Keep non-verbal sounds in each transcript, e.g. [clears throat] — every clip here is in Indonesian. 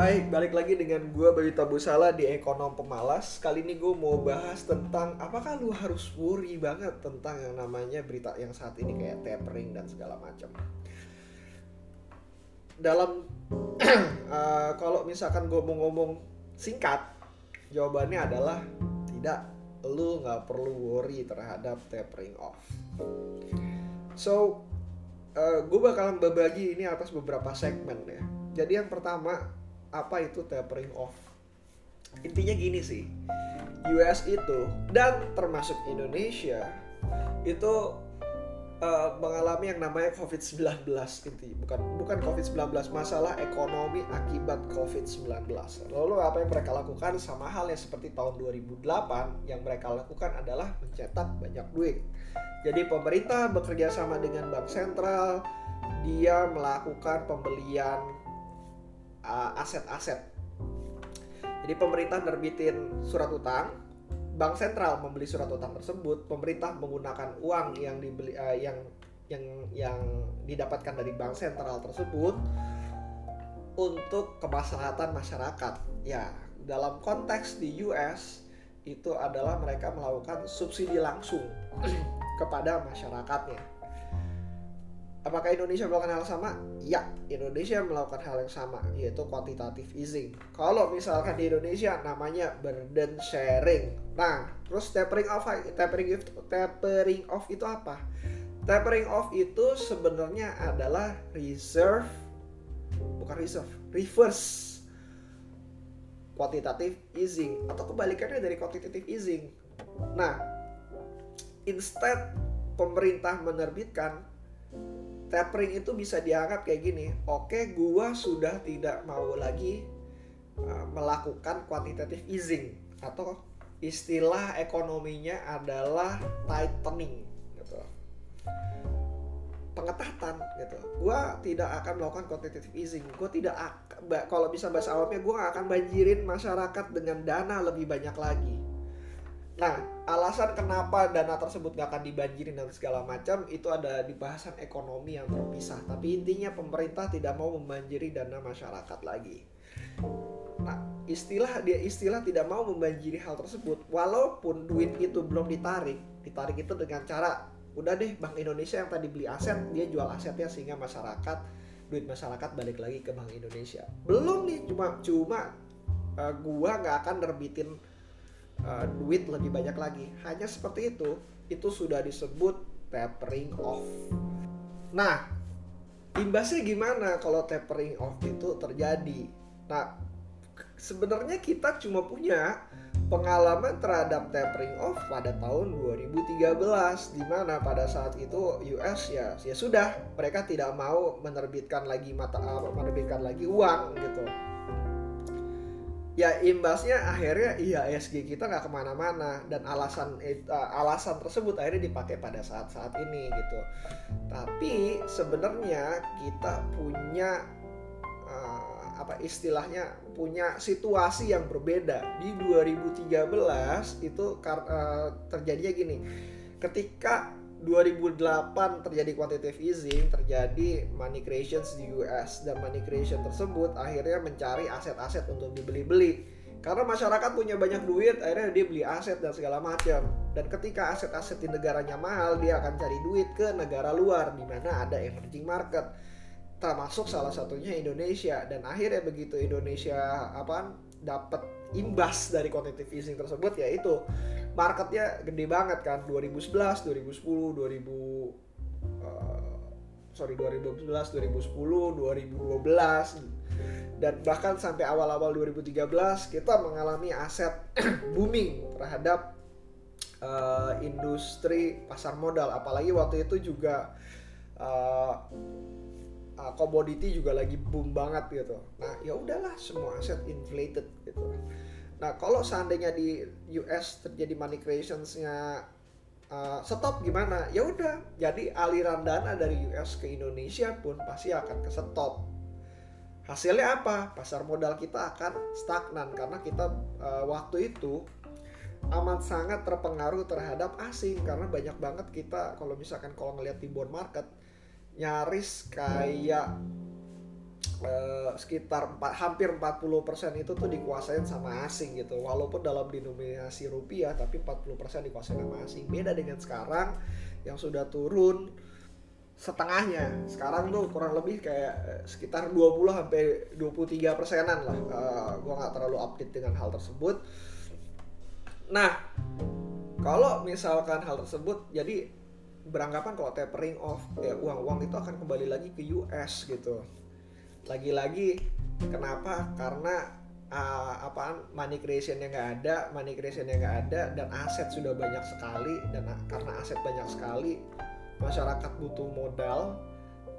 Hai, balik lagi dengan gue Bayu Tabusala di Ekonom Pemalas. Kali ini gue mau bahas tentang apakah lu harus worry banget tentang yang namanya berita yang saat ini kayak tapering dan segala macam. Dalam, uh, [clears throat] kalau misalkan gue mau ngomong singkat Jawabannya adalah tidak, lu nggak perlu worry terhadap tapering off. So, uh, gue bakalan berbagi ini atas beberapa segmen ya. Jadi yang pertama apa itu tapering off? Intinya gini sih US itu dan termasuk Indonesia itu uh, mengalami yang namanya COVID-19 inti bukan bukan COVID-19 masalah ekonomi akibat COVID-19 lalu apa yang mereka lakukan? Sama halnya seperti tahun 2008 yang mereka lakukan adalah mencetak banyak duit. Jadi pemerintah bekerja sama dengan bank sentral dia melakukan pembelian uh, aset-aset. Jadi pemerintah nerbitin surat utang, bank sentral membeli surat utang tersebut, pemerintah menggunakan uang yang dibeli uh, yang yang yang didapatkan dari bank sentral tersebut untuk kemaslahatan masyarakat. Ya, dalam konteks di US itu adalah mereka melakukan subsidi langsung [clears throat] kepada masyarakatnya Apakah Indonesia melakukan hal sama? Ya, Indonesia melakukan hal yang sama, yaitu quantitative easing. Kalau misalkan di Indonesia namanya burden sharing. Nah, terus tapering off, tapering off, tapering off itu apa? Tapering off itu sebenarnya adalah reserve, bukan reserve, reverse quantitative easing atau kebalikannya dari quantitative easing. Nah, instead pemerintah menerbitkan tapering itu bisa dianggap kayak gini oke gua sudah tidak mau lagi uh, melakukan quantitative easing atau istilah ekonominya adalah tightening gitu. Pengetatan gitu. Gua tidak akan melakukan quantitative easing. Gua tidak kalau bisa bahasa awamnya gua gak akan banjirin masyarakat dengan dana lebih banyak lagi Nah, alasan kenapa dana tersebut gak akan dibanjirin dan segala macam itu ada di bahasan ekonomi yang terpisah. Tapi intinya pemerintah tidak mau membanjiri dana masyarakat lagi. Nah, istilah dia istilah tidak mau membanjiri hal tersebut walaupun duit itu belum ditarik. Ditarik itu dengan cara udah deh Bank Indonesia yang tadi beli aset, dia jual asetnya sehingga masyarakat duit masyarakat balik lagi ke Bank Indonesia. Belum nih cuma cuma uh, gua nggak akan nerbitin uh, duit lebih banyak lagi. Hanya seperti itu, itu sudah disebut tapering off. Nah, imbasnya gimana kalau tapering off itu terjadi? Nah, sebenarnya kita cuma punya pengalaman terhadap tapering off pada tahun 2013 di mana pada saat itu US ya ya sudah mereka tidak mau menerbitkan lagi mata menerbitkan lagi uang gitu ya imbasnya akhirnya IHSG kita nggak ke mana-mana dan alasan uh, alasan tersebut akhirnya dipakai pada saat-saat ini gitu. Tapi sebenarnya kita punya uh, apa istilahnya punya situasi yang berbeda. Di 2013 itu uh, terjadinya gini. Ketika 2008 terjadi quantitative easing, terjadi money creation di US dan money creation tersebut akhirnya mencari aset-aset untuk dibeli-beli. Karena masyarakat punya banyak duit, akhirnya dia beli aset dan segala macam. Dan ketika aset-aset di negaranya mahal, dia akan cari duit ke negara luar di mana ada emerging market. Termasuk salah satunya Indonesia dan akhirnya begitu Indonesia apa dapat imbas dari quantitative easing tersebut yaitu marketnya gede banget kan 2011 2010 2000 uh, sorry 2011 2010 2012 dan bahkan sampai awal-awal 2013 kita mengalami aset [clears throat] booming terhadap uh, industri pasar modal apalagi waktu itu juga uh, uh, komoditi juga lagi boom banget gitu. Nah, ya udahlah semua aset inflated gitu. Nah, kalau seandainya di US terjadi money creationsnya uh, stop gimana? Ya udah, jadi aliran dana dari US ke Indonesia pun pasti akan ke stop. Hasilnya apa? Pasar modal kita akan stagnan karena kita uh, waktu itu amat sangat terpengaruh terhadap asing karena banyak banget kita kalau misalkan kalau ngelihat di bond market nyaris kayak eh, sekitar empat, hampir 40% itu tuh dikuasain sama asing gitu. Walaupun dalam denominasi rupiah tapi 40% dikuasain sama asing. Beda dengan sekarang yang sudah turun setengahnya. Sekarang tuh kurang lebih kayak eh, sekitar 20 sampai 23 persenan lah. Uh, gua nggak terlalu update dengan hal tersebut. Nah kalau misalkan hal tersebut jadi beranggapan kalau tapering off ya uang-uang itu akan kembali lagi ke US gitu lagi-lagi kenapa? Karena uh, apaan? Money creation yang nggak ada money creation yang nggak ada dan aset sudah banyak sekali dan karena aset banyak sekali masyarakat butuh modal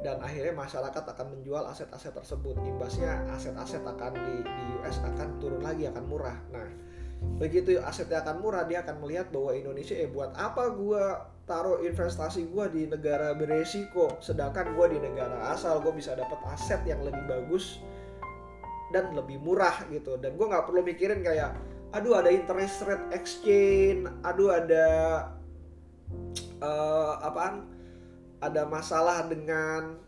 dan akhirnya masyarakat akan menjual aset-aset tersebut. Imbasnya aset-aset akan di, di US akan turun lagi akan murah. Nah begitu asetnya akan murah dia akan melihat bahwa Indonesia eh buat apa gua taruh investasi gua di negara beresiko sedangkan gua di negara asal gua bisa dapat aset yang lebih bagus dan lebih murah gitu. Dan gua nggak perlu mikirin kayak aduh ada interest rate exchange aduh ada uh, apaan ada masalah dengan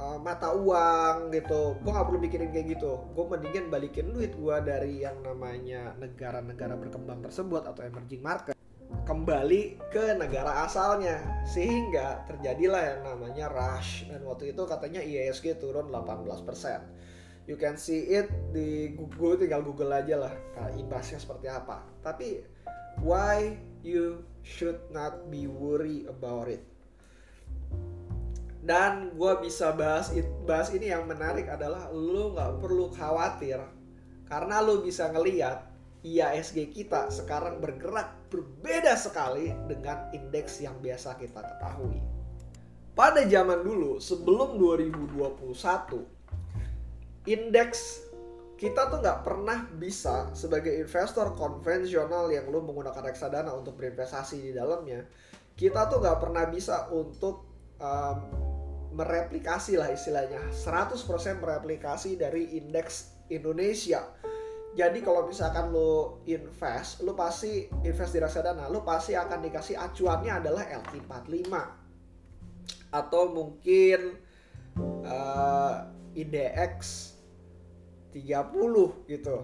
uh, mata uang gitu. Gue nggak perlu mikirin kayak gitu. Gue mendingan balikin duit gue dari yang namanya negara-negara berkembang tersebut atau emerging market kembali ke negara asalnya. Sehingga terjadilah yang namanya rush. Dan waktu itu katanya IISG turun 18% you can see it di Google. Tinggal Google aja lah imbasnya seperti apa. Tapi why you should not be worry about it dan gue bisa bahas bahas ini yang menarik adalah lo nggak perlu khawatir karena lo bisa ngeliat IASG kita sekarang bergerak berbeda sekali dengan indeks yang biasa kita ketahui. Pada zaman dulu sebelum 2021 indeks kita tuh nggak pernah bisa sebagai investor konvensional yang lu menggunakan reksadana untuk berinvestasi di dalamnya kita tuh nggak pernah bisa untuk um, mereplikasi lah istilahnya 100% mereplikasi dari indeks Indonesia jadi kalau misalkan lo invest lo pasti invest di reksadana lo pasti akan dikasih acuannya adalah LQ45 atau mungkin uh, IDX 30 gitu.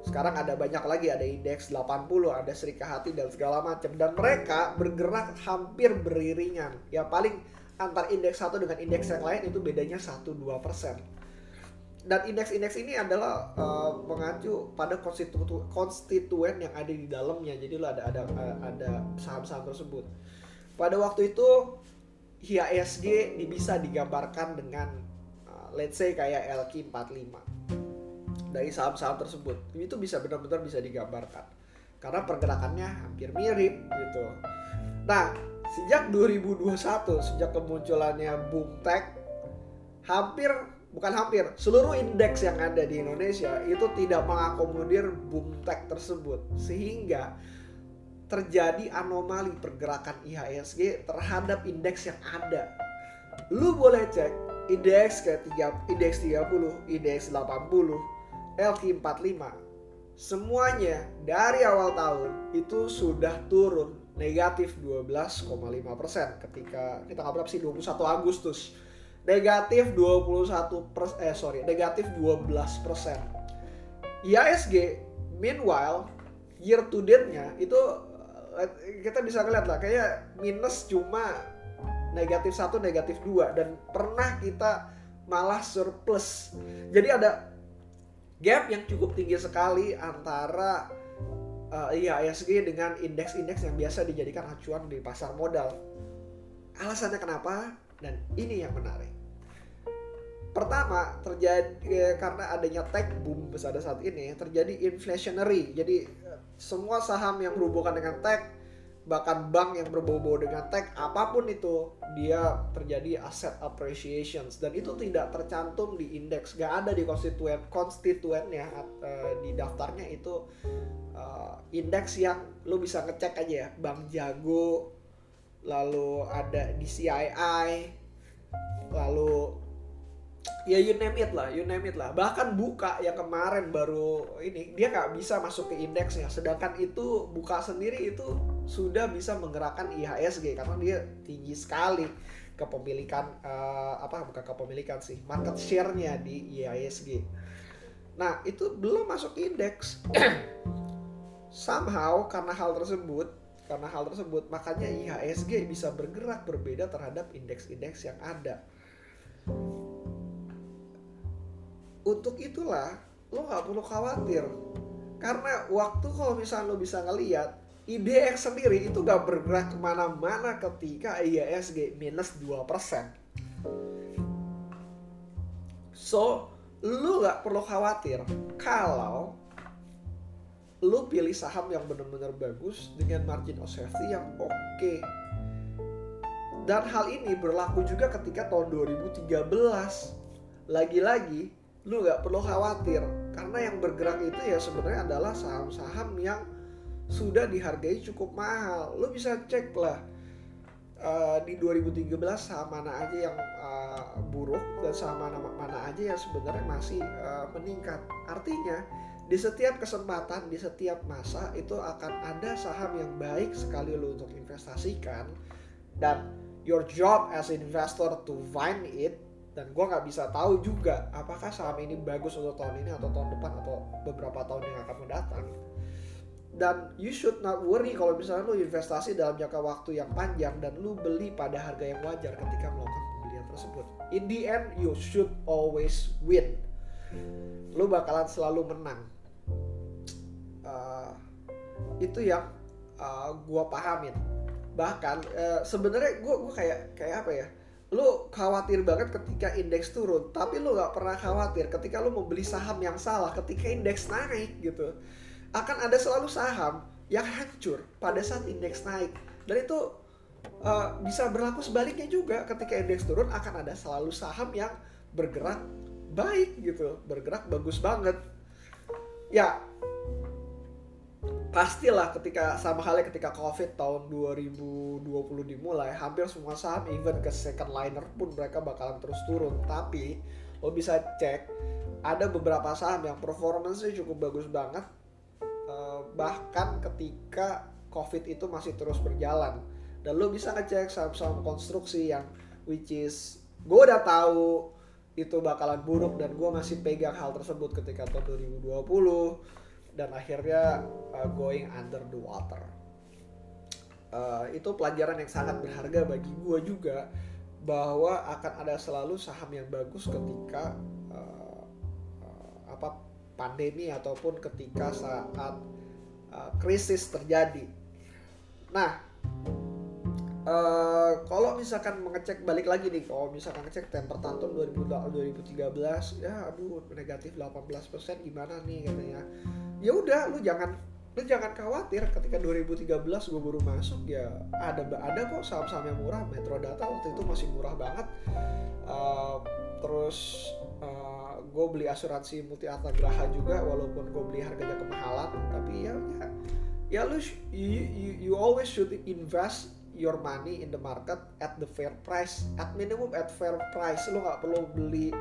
Sekarang ada banyak lagi, ada indeks 80, ada Serikahati dan segala macam dan mereka bergerak hampir beriringan. Ya paling antar indeks satu dengan indeks yang lain itu bedanya 1-2 persen. Dan indeks-indeks ini adalah uh, mengacu pada konstitu konstituen yang ada di dalamnya. Jadi lo ada ada ada saham-saham tersebut. Pada waktu itu IHSG bisa digambarkan dengan uh, let's say kayak LQ45 dari saham-saham tersebut itu bisa benar-benar bisa digambarkan karena pergerakannya hampir mirip gitu. Nah, sejak 2021 sejak kemunculannya boom tech hampir bukan hampir seluruh indeks yang ada di Indonesia itu tidak mengakomodir boom tech tersebut. Sehingga terjadi anomali pergerakan IHSG terhadap indeks yang ada. Lu boleh cek indeks kayak 3 indeks 30, indeks 80, LQ45 semuanya dari awal tahun itu sudah turun negatif 12,5% ketika kita nggak berapa sih 21 Agustus. Negatif 21 persen eh sorry negatif 12 persen. IASG meanwhile year to date-nya itu eh, kita bisa ngeliat lah kayak minus cuma negatif satu negatif dua dan pernah kita malah surplus. Jadi ada gap yang cukup tinggi sekali antara uh, eh, IHSG dengan indeks-indeks yang biasa dijadikan acuan di pasar modal. Alasannya kenapa? Dan ini yang menarik. Pertama, terjadi eh, karena adanya tech boom pada saat ini terjadi inflationary. Jadi eh, semua saham yang berhubungan dengan tech bahkan bank yang berbau-bau dengan tech apa pun itu dia terjadi asset appreciations. Dan itu tidak tercantum di indeks. Gak ada di konstituen konstituennya uh, di daftarnya itu uh, indeks yang lo bisa ngecek aja ya. Bank jago lalu ada di CII lalu ya you name it lah, you name it lah. Bahkan buka yang kemarin baru ini dia nggak bisa masuk ke indeksnya, sedangkan itu buka sendiri itu sudah bisa menggerakkan IHSG karena dia tinggi sekali. kepemilikan uh, apa bukan kepemilikan sih market share-nya di IISG. Nah itu belum masuk indeks. [clears throat] Somehow karena hal tersebut karena hal tersebut makanya IHSG bisa bergerak berbeda terhadap indeks-indeks yang ada. Untuk itulah lo nggak perlu khawatir karena waktu kalau misalnya lo bisa ngeliat IDX sendiri itu gak bergerak ke mana-mana ketika IHSG minus 2%. So, lu gak perlu khawatir kalau lu pilih saham yang benar-benar bagus dengan margin of safety yang oke. Okay. Dan hal ini berlaku juga ketika tahun 2013. Lagi-lagi, lu gak perlu khawatir karena yang bergerak itu ya sebenarnya adalah saham-saham yang sudah dihargai cukup mahal. Lu bisa cek lah uh, di 2013 saham mana aja yang uh, buruk dan saham mana mana aja yang sebenarnya masih uh, meningkat. Artinya di setiap kesempatan, di setiap masa itu akan ada saham yang baik sekali lo untuk investasikan dan your job as investor to find it dan gue nggak bisa tahu juga apakah saham ini bagus untuk tahun ini atau tahun depan atau beberapa tahun yang akan mendatang dan you should not worry kalau misalnya lo investasi dalam jangka waktu yang panjang dan lo beli pada harga yang wajar ketika melakukan pembelian tersebut. In the end you should always win. Lo bakalan selalu menang. Uh, itu yang uh, gue pahamin. Bahkan uh, sebenarnya gue gue kayak kayak apa ya? Lu khawatir banget ketika indeks turun tapi lu nggak pernah khawatir ketika lu membeli saham yang salah ketika indeks naik gitu akan ada selalu saham yang hancur pada saat indeks naik. Dan itu uh, bisa berlaku sebaliknya juga. Ketika indeks turun akan ada selalu saham yang bergerak baik gitu. Bergerak bagus banget. Ya pastilah ketika sama halnya ketika covid tahun 2020 dimulai hampir semua saham even ke second liner pun mereka bakalan terus turun. Tapi lo bisa cek ada beberapa saham yang performance cukup bagus banget bahkan ketika covid itu masih terus berjalan dan lo bisa ngecek saham-saham konstruksi yang which is gue udah tahu itu bakalan buruk dan gue masih pegang hal tersebut ketika tahun 2020 dan akhirnya uh, going under the water. Uh, itu pelajaran yang sangat berharga bagi gue juga bahwa akan ada selalu saham yang bagus ketika uh, uh, apa pandemi ataupun ketika saat uh, krisis terjadi. Nah, uh, kalau misalkan mengecek balik lagi nih, kalau misalkan ngecek temper tantrum 2013 ya aduh negatif 18% gimana nih katanya ya udah lu jangan lu jangan khawatir ketika 2013 gue baru masuk ya ada ada kok saham-saham yang murah Metro Data waktu itu masih murah banget uh, terus gue beli asuransi multi Graha juga walaupun gue beli harganya kemahalan tapi ya ya ya lu you, you, you always should invest your money in the market at the fair price at minimum at fair price. Lu nggak perlu beli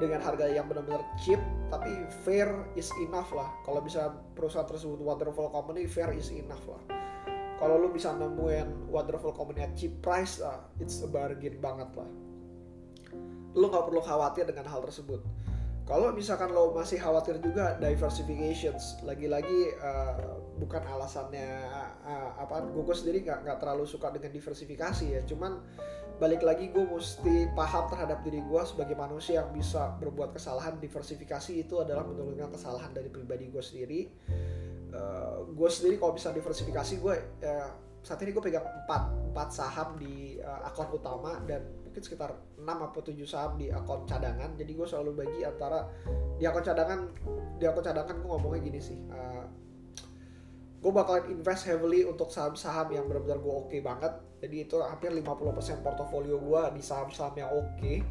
dengan harga yang benar-benar cheap tapi fair is enough lah. Kalau bisa perusahaan tersebut wonderful company fair is enough lah. Kalau lu bisa nemuin wonderful company at cheap price uh, it's a bargain banget lah. Lu nggak perlu khawatir dengan hal tersebut kalau misalkan lo masih khawatir juga diversifications lagi-lagi uh, bukan alasannya uh, apa gue sendiri nggak nggak terlalu suka dengan diversifikasi ya. Cuman balik lagi gue mesti paham terhadap diri gue sebagai manusia yang bisa berbuat kesalahan. Diversifikasi itu adalah menurunkan kesalahan dari pribadi gue sendiri. Uh, gue sendiri kalau bisa diversifikasi gue uh, saat ini gue pegang 4, 4 saham di uh, akun utama dan mungkin sekitar 6 atau 7 saham di akun cadangan. Jadi gue selalu bagi antara di akun cadangan di akun cadangan gue ngomongnya gini sih uh, gue bakalan invest heavily untuk saham-saham yang benar-benar gue oke okay banget. Jadi itu hampir 50% portofolio gue di saham-saham yang oke. Okay.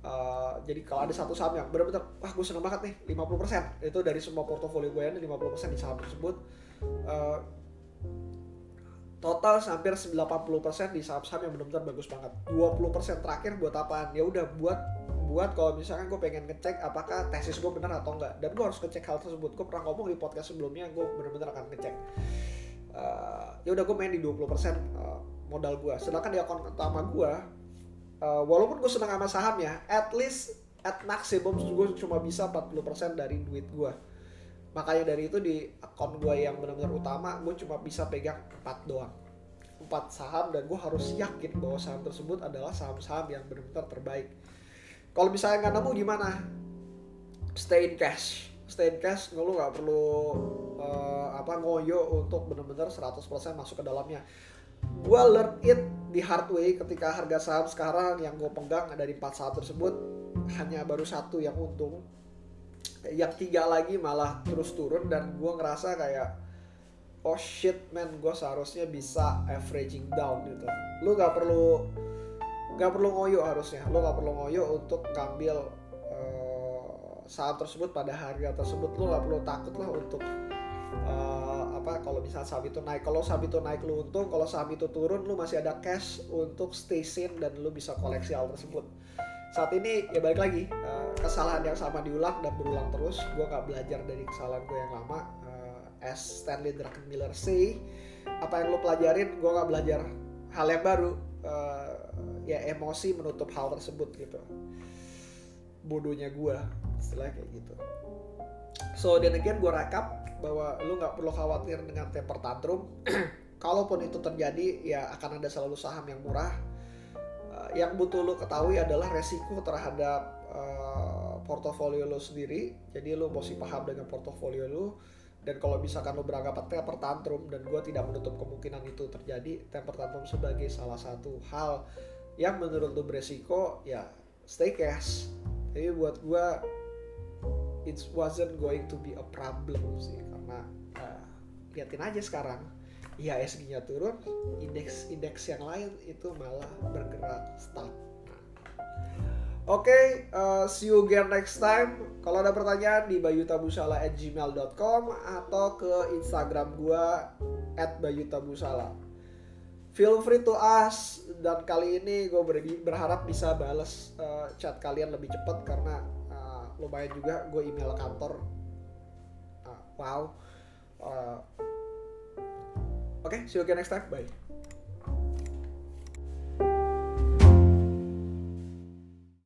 uh, jadi kalau ada satu saham yang benar-benar wah gue seneng banget nih 50% itu dari semua portofolio gue ini 50% di saham tersebut. Uh, total hampir 80% di saham-saham yang benar-benar bagus banget. 20% terakhir buat apaan? Ya udah buat buat kalau misalkan gue pengen ngecek apakah tesis gue benar atau enggak. Dan gue harus ngecek hal tersebut. Gue pernah ngomong di podcast sebelumnya gue benar-benar akan ngecek. Uh, ya udah gue main di 20% uh, modal gue sedangkan di akun utama gue uh, walaupun gue senang sama saham ya at least at maximum gue cuma bisa 40% dari duit gue makanya dari itu di akun gue yang benar-benar utama gue cuma bisa pegang 4 doang. 4 saham dan gue harus yakin bahwa saham tersebut adalah saham-saham yang benar-benar terbaik. Kalau misalnya nggak nemu gimana? Stay in cash. Stay in cash lu nggak perlu uh, apa ngoyo untuk benar-benar 100% masuk ke dalamnya. Gue learn it di hard way ketika harga saham sekarang yang gue pegang dari empat saham tersebut hanya baru satu yang untung yang tiga lagi malah terus turun dan gue ngerasa kayak oh shit man gue seharusnya bisa averaging down gitu. Lu gak perlu gak perlu ngoyo harusnya. Lu gak perlu ngoyo untuk ngambil uh, saham tersebut pada harga tersebut. Lu gak perlu takut lah untuk uh, apa kalau misalnya saham itu naik. Kalau saham itu naik lu untung. Kalau saham itu turun lu masih ada cash untuk stay sane dan lu bisa koleksi hal tersebut saat ini ya balik lagi. Uh, kesalahan yang sama diulang dan berulang terus. Gue nggak belajar dari kesalahan gue yang lama. Uh, as Stanley Druckenmiller say apa yang lo pelajarin gue nggak belajar hal yang baru. Uh, ya emosi menutup hal tersebut gitu. Bodohnya gue istilahnya kayak gitu. So dan again gue rekap bahwa lo nggak perlu khawatir dengan temper tantrum. [clears throat] Kalaupun itu terjadi ya akan ada selalu saham yang murah yang butuh lo ketahui adalah resiko terhadap uh, portofolio lo sendiri. Jadi lo mesti paham dengan portofolio lo. Dan kalau misalkan lo beranggapan temper tantrum dan gue tidak menutup kemungkinan itu terjadi, temper tantrum sebagai salah satu hal yang menurut lo beresiko, ya stay cash. Tapi buat gue it wasn't going to be a problem sih karena uh, liatin aja sekarang IHSG-nya turun, indeks indeks yang lain itu malah bergerak stagnan. Oke, okay, uh, see you again next time. Kalau ada pertanyaan di bayutabusala@gmail.com atau ke Instagram gua @bayutabusala. Feel free to ask dan kali ini gue ber berharap bisa balas uh, chat kalian lebih cepat karena uh, lumayan juga gue email kantor. Uh, wow. Uh, Oke, okay, see you again next time. Bye.